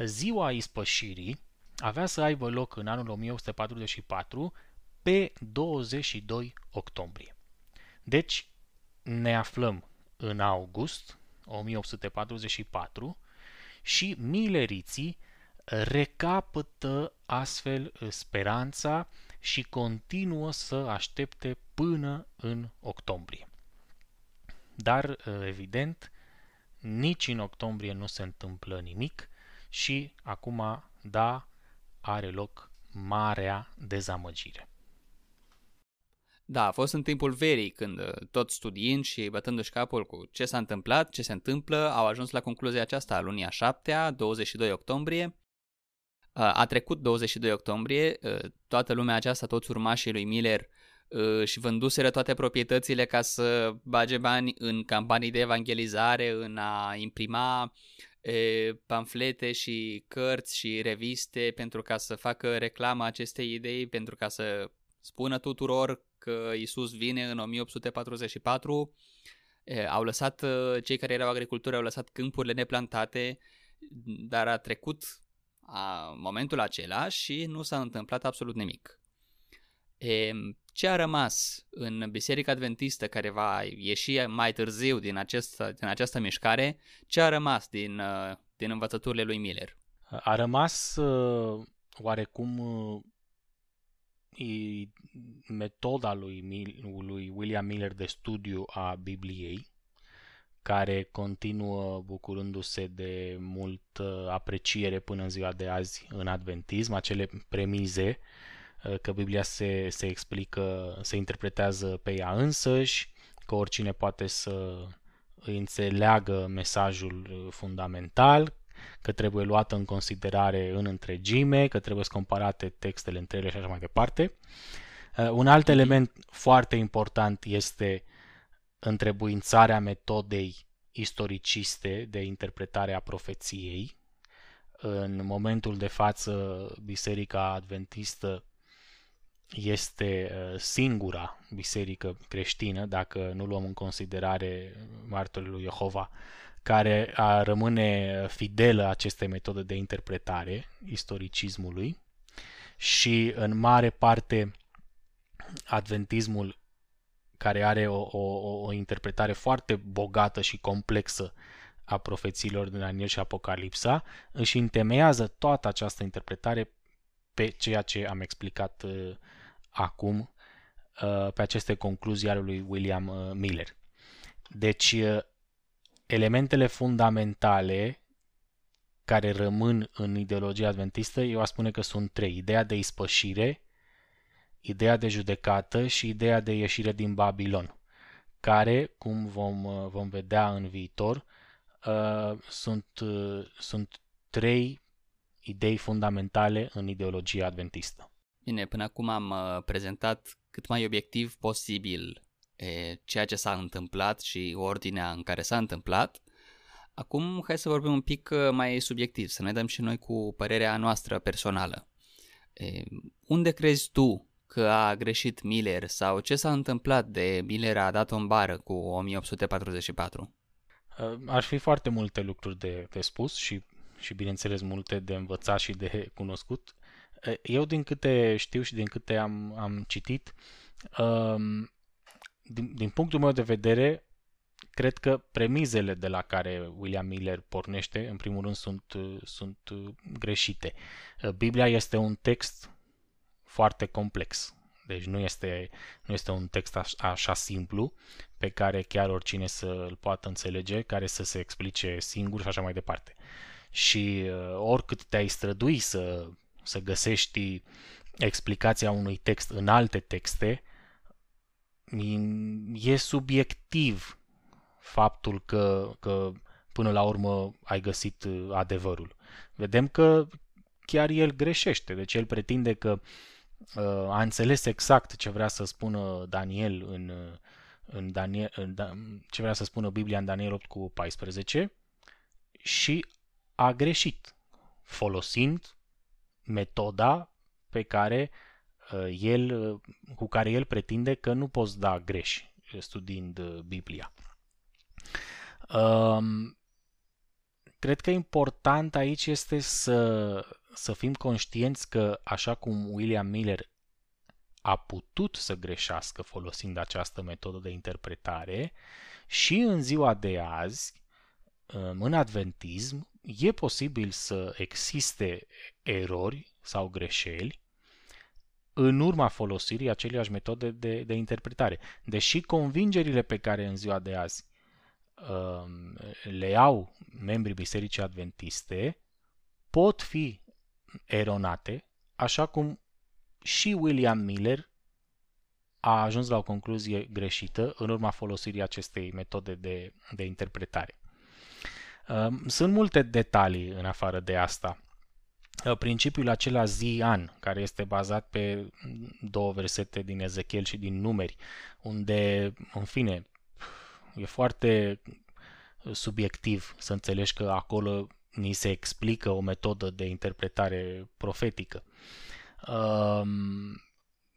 ziua ispășirii avea să aibă loc în anul 1844 pe 22 octombrie. Deci ne aflăm în august 1844 și mileriții recapătă astfel speranța și continuă să aștepte până în octombrie. Dar, evident, nici în octombrie nu se întâmplă nimic și acum, da, are loc marea dezamăgire. Da, a fost în timpul verii, când uh, tot studiind și bătându-și capul cu ce s-a întâmplat, ce se întâmplă, au ajuns la concluzia aceasta a lunii a șaptea, 22 octombrie. Uh, a trecut 22 octombrie, uh, toată lumea aceasta, toți urmașii lui Miller, și vânduseră toate proprietățile ca să bage bani în campanii de evangelizare, în a imprima pamflete și cărți și reviste pentru ca să facă reclama acestei idei, pentru ca să spună tuturor că Isus vine în 1844, au lăsat, cei care erau agricultori au lăsat câmpurile neplantate, dar a trecut a, momentul acela și nu s-a întâmplat absolut nimic. E, ce a rămas în Biserica Adventistă care va ieși mai târziu din, această, din această mișcare, ce a rămas din, din învățăturile lui Miller? A rămas oarecum metoda lui, lui William Miller de studiu a Bibliei, care continuă bucurându-se de multă apreciere până în ziua de azi în adventism, acele premize uh, că Biblia se, se explică, se interpretează pe ea însăși, că oricine poate să înțeleagă mesajul fundamental, că trebuie luată în considerare în întregime, că trebuie să comparate textele între ele și așa mai departe. Uh, un alt mhm. element foarte important este întrebuințarea metodei istoriciste de interpretare a profeției. În momentul de față, Biserica Adventistă este uh, singura biserică creștină, dacă nu luăm în considerare martorii lui Jehova, care a rămâne fidelă acestei metode de interpretare, istoricismului, și în mare parte adventismul care are o, o, o interpretare foarte bogată și complexă a profețiilor din Daniel și Apocalipsa, își întemeiază toată această interpretare pe ceea ce am explicat uh, acum, uh, pe aceste concluzii ale lui William uh, Miller. Deci, uh, elementele fundamentale care rămân în ideologia adventistă, eu aș spune că sunt trei. Ideea de ispășire, ideea de judecată și ideea de ieșire din Babilon, care, cum vom, vom vedea în viitor, uh, sunt, uh, sunt trei idei fundamentale în ideologia adventistă. Bine, până acum am uh, prezentat cât mai obiectiv posibil e, ceea ce s-a întâmplat și ordinea în care s-a întâmplat. Acum hai să vorbim un pic uh, mai subiectiv, să ne dăm și noi cu părerea noastră personală. E, unde crezi tu că a greșit Miller sau ce s-a întâmplat de Miller a dat o bară cu 1844? Uh, ar fi foarte multe lucruri de, de spus și, și bineînțeles multe de învățat și de cunoscut. Uh, eu din câte știu și din câte am, am citit, um, din, din punctul meu de vedere, cred că premizele de la care William Miller pornește, în primul rând, sunt, sunt greșite. Biblia este un text foarte complex. Deci nu este, nu este un text așa, așa simplu pe care chiar oricine să îl poată înțelege, care să se explice singur și așa mai departe. Și uh, oricât te-ai strădui să, să găsești explicația unui text în alte texte, e subiectiv faptul că, că până la urmă ai găsit uh, adevărul. Vedem că chiar el greșește. Deci el pretinde că uh, a înțeles exact ce vrea să spună Daniel în, în, Daniel, în da, ce vrea să spună Biblia în Daniel 8 cu 14 și a greșit folosind metoda pe care uh, el, uh, cu care el pretinde că nu poți da greș studiind uh, Biblia. Um, cred că important aici este să, să fim conștienți că, așa cum William Miller a putut să greșească folosind această metodă de interpretare, și în ziua de azi, um, în adventism, e posibil să existe erori sau greșeli în urma folosirii aceleași metode de, de interpretare. Deși convingerile pe care în ziua de azi um, le au membrii Bisericii Adventiste pot fi eronate, așa cum și William Miller a ajuns la o concluzie greșită în urma folosirii acestei metode de, de interpretare. Um, sunt multe detalii în afară de asta. Uh, principiul acela zi-an, care este bazat pe două versete din Ezechiel și din numeri, unde, în fine, e foarte subiectiv să înțelegi că acolo ni se explică o metodă de interpretare profetică. Um,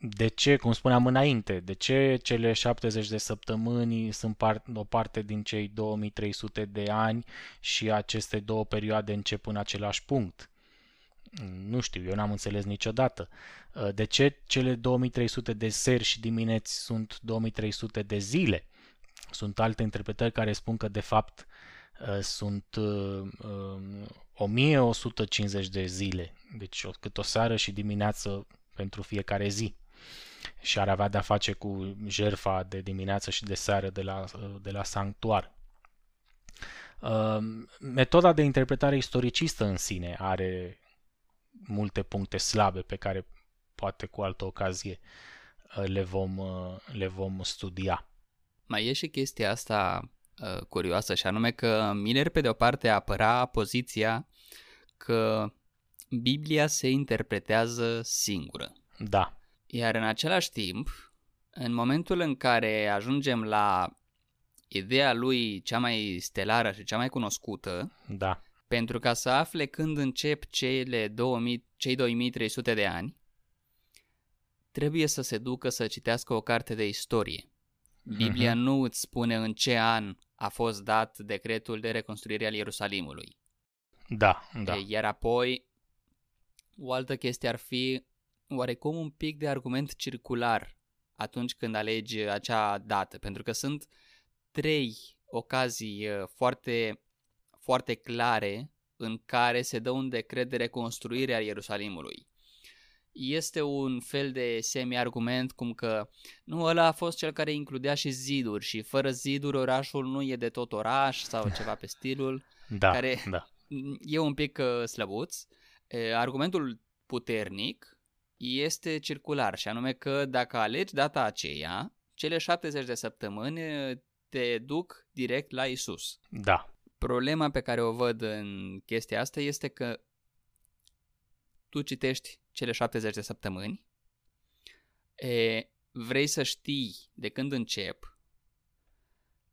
de ce, cum spuneam înainte, de ce cele 70 de săptămâni sunt part, o parte din cei 2300 de ani și aceste două perioade încep în același punct? Nu știu, eu n-am înțeles niciodată. De ce cele 2300 de seri și dimineți sunt 2300 de zile? Sunt alte interpretări care spun că de fapt sunt 1150 de zile, deci cât o seară și dimineață pentru fiecare zi și ar avea de-a face cu jerfa de dimineață și de seară de la, de la sanctuar. Ehm, metoda de interpretare istoricistă în sine are multe puncte slabe pe care poate cu altă ocazie eh, le vom, eh, le vom studia. Mai e și chestia asta uh, curioasă și anume că Miller pe de o parte apăra poziția că Biblia se interpretează singură. Da. Iar în același timp, în momentul în care ajungem la ideea lui cea mai stelară și cea mai cunoscută, da. pentru ca să afle când încep cele 2000, cei 2300 de ani, trebuie să se ducă să citească o carte de istorie. Biblia uh-huh. nu îți spune în ce an a fost dat decretul de reconstruire al Ierusalimului. Da, da. Iar apoi, o altă chestie ar fi oarecum un pic de argument circular atunci când alegi acea dată, pentru că sunt trei ocazii uh, foarte, foarte clare în care se dă un decret de reconstruire a Ierusalimului. Este un fel de semi-argument cum că nu, ăla a fost cel care includea și ziduri și fără ziduri orașul nu e de tot oraș sau ceva pe stilul, da, care da. e un pic uh, slăbuț. Argumentul puternic este circular și anume că dacă alegi data aceea, cele 70 de săptămâni te duc direct la Isus. Da. Problema pe care o văd în chestia asta este că tu citești cele 70 de săptămâni, e, vrei să știi de când încep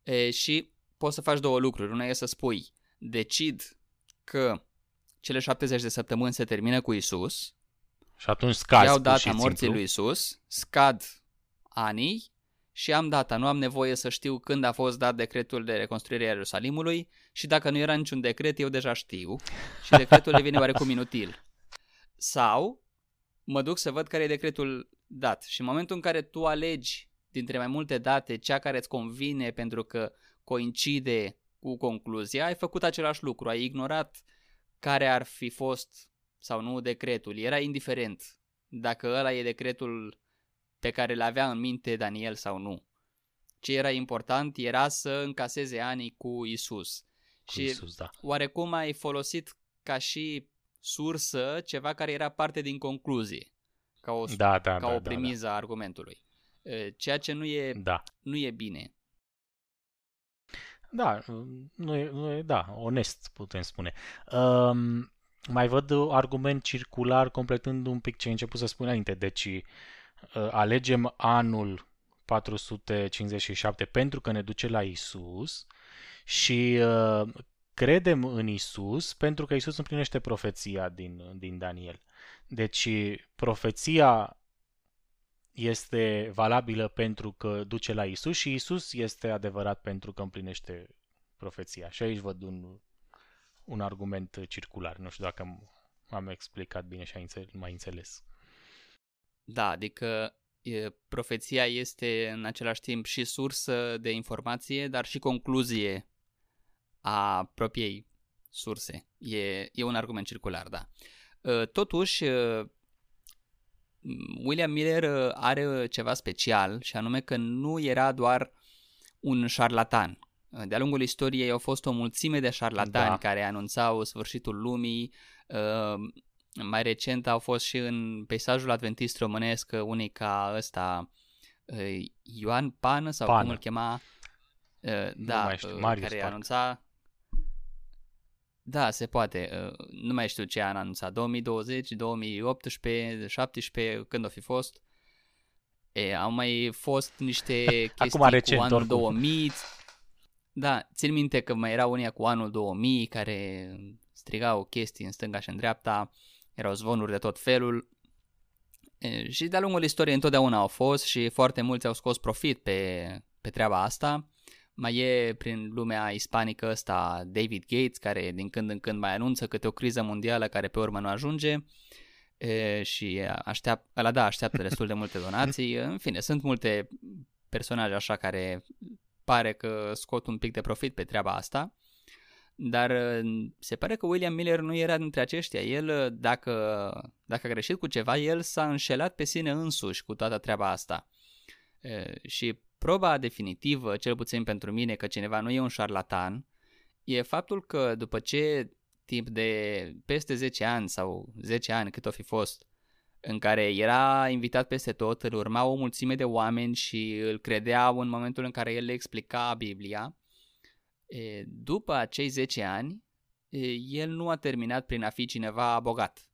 e, și poți să faci două lucruri. Una e să spui, decid că cele 70 de săptămâni se termină cu Isus și atunci scazi Iau data morții lui Isus, scad anii și am data. Nu am nevoie să știu când a fost dat decretul de reconstruire a Ierusalimului și dacă nu era niciun decret, eu deja știu și decretul devine oarecum inutil. Sau mă duc să văd care e decretul dat și în momentul în care tu alegi dintre mai multe date cea care îți convine pentru că coincide cu concluzia, ai făcut același lucru, ai ignorat care ar fi fost sau nu decretul, era indiferent dacă ăla e decretul pe care îl avea în minte Daniel sau nu. Ce era important era să încaseze anii cu Isus. Cu și Isus, da. oarecum ai folosit ca și sursă ceva care era parte din concluzie, ca o, da, da, ca da, o primiză da, da. a argumentului. Ceea ce nu e, da. nu e bine. Da, nu e, nu e, da, onest putem spune. Um, mai văd argument circular completând un pic ce ai început să spun înainte. Deci uh, alegem anul 457 pentru că ne duce la Isus și uh, credem în Isus pentru că Isus împlinește profeția din, din Daniel. Deci profeția este valabilă pentru că duce la Isus și Isus este adevărat pentru că împlinește profeția. Și aici văd un, un argument circular. Nu știu dacă am explicat bine și ai mai înțeles. Da, adică e, profeția este în același timp și sursă de informație, dar și concluzie a propriei surse. E, e un argument circular, da. Ă, totuși, ă, William Miller ă, are ceva special și anume că nu era doar un șarlatan. De-a lungul istoriei au fost o mulțime de șarlatani da. care anunțau sfârșitul lumii. Mai recent au fost și în peisajul adventist românesc unii ca ăsta Ioan Pană sau Pană. cum îl chema da, știu, care Park. anunța da, se poate. Uh, nu mai știu ce an a anunțat. 2020, 2018, 2017, când o fi fost. E, au mai fost niște chestii Acum recent, cu anul oricum. 2000. Da, țin minte că mai erau unii cu anul 2000 care strigau chestii în stânga și în dreapta. Erau zvonuri de tot felul. E, și de-a lungul istoriei întotdeauna au fost și foarte mulți au scos profit pe, pe treaba asta. Mai e prin lumea ispanică ăsta David Gates, care din când în când mai anunță câte o criză mondială care pe urmă nu ajunge e, și aștept, ăla da, așteaptă destul de multe donații. În fine, sunt multe personaje așa care pare că scot un pic de profit pe treaba asta. Dar se pare că William Miller nu era dintre aceștia. El, dacă, dacă a greșit cu ceva, el s-a înșelat pe sine însuși cu toată treaba asta. E, și Proba definitivă, cel puțin pentru mine, că cineva nu e un șarlatan, e faptul că după ce timp de peste 10 ani sau 10 ani cât o fi fost, în care era invitat peste tot, îl urma o mulțime de oameni și îl credeau în momentul în care el le explica Biblia, după acei 10 ani, el nu a terminat prin a fi cineva bogat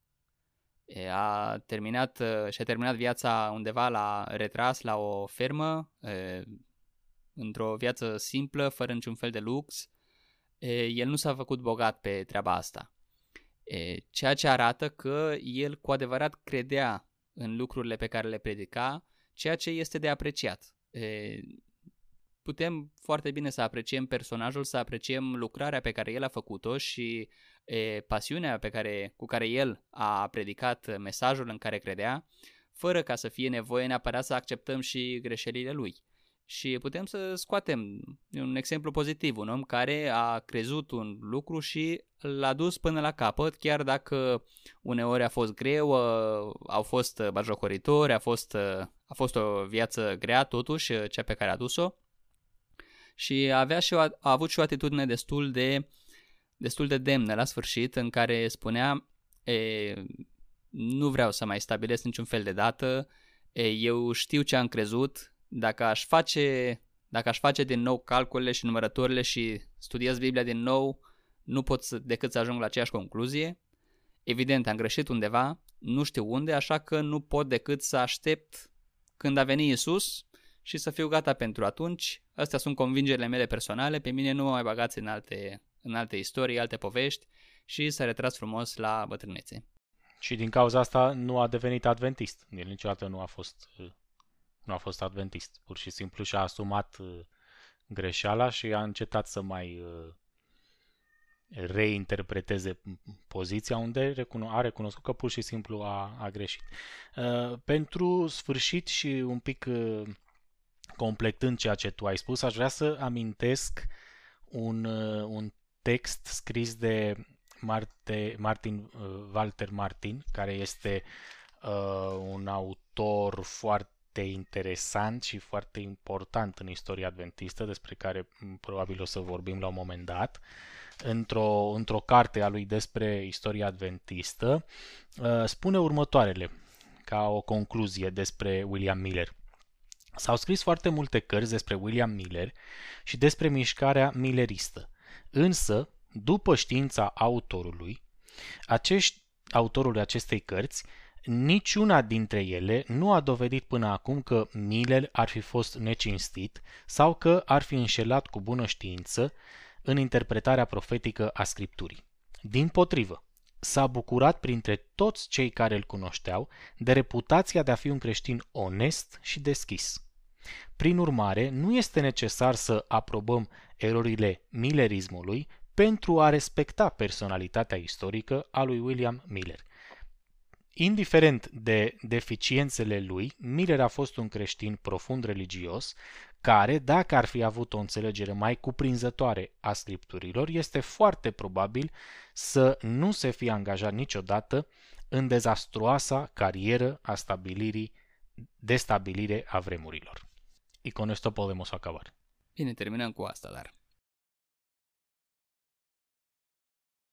a terminat și-a terminat viața undeva la retras la o fermă, într-o viață simplă, fără niciun fel de lux. El nu s-a făcut bogat pe treaba asta. Ceea ce arată că el cu adevărat credea în lucrurile pe care le predica, ceea ce este de apreciat. Putem foarte bine să apreciem personajul, să apreciem lucrarea pe care el a făcut-o și e, pasiunea pe care, cu care el a predicat mesajul în care credea, fără ca să fie nevoie neapărat să acceptăm și greșelile lui. Și putem să scoatem un exemplu pozitiv, un om care a crezut un lucru și l-a dus până la capăt, chiar dacă uneori a fost greu, au fost bajocoritori, a fost, a fost o viață grea totuși, cea pe care a dus-o. Și avea și o, a avut și o atitudine destul de destul de demnă la sfârșit în care spunea e, nu vreau să mai stabilesc niciun fel de dată, e, eu știu ce am crezut, dacă aș face dacă aș face din nou calculele și numărătorile și studiez Biblia din nou, nu pot să, decât să ajung la aceeași concluzie. Evident, am greșit undeva, nu știu unde, așa că nu pot decât să aștept când a venit Isus și să fiu gata pentru atunci. Astea sunt convingerile mele personale, pe mine nu mă mai bagați în alte în alte istorii, alte povești și s-a retras frumos la bătrânețe. Și din cauza asta nu a devenit adventist. El niciodată nu a fost, nu a fost adventist. Pur și simplu și-a asumat uh, greșeala și a încetat să mai uh, reinterpreteze poziția unde a recunoscut că pur și simplu a, a greșit. Uh, pentru sfârșit și un pic completând ceea ce tu ai spus, aș vrea să amintesc un, un text scris de Marte, Martin, uh, Walter Martin, care este uh, un autor foarte interesant și foarte important în istoria adventistă, despre care probabil o să vorbim la un moment dat. Într-o, într-o carte a lui despre istoria adventistă, uh, spune următoarele, ca o concluzie despre William Miller. S-au scris foarte multe cărți despre William Miller și despre mișcarea milleristă. Însă, după știința autorului, Acești, autorul acestei cărți, niciuna dintre ele nu a dovedit până acum că Miller ar fi fost necinstit sau că ar fi înșelat cu bună știință în interpretarea profetică a Scripturii. Din potrivă, s-a bucurat printre toți cei care îl cunoșteau de reputația de a fi un creștin onest și deschis. Prin urmare, nu este necesar să aprobăm erorile millerismului pentru a respecta personalitatea istorică a lui William Miller. Indiferent de deficiențele lui, Miller a fost un creștin profund religios, care, dacă ar fi avut o înțelegere mai cuprinzătoare a scripturilor, este foarte probabil să nu se fie angajat niciodată în dezastruoasa carieră a stabilirii, destabilire a vremurilor. Y con esto podemos acabar. Bine, terminăm cu asta, dar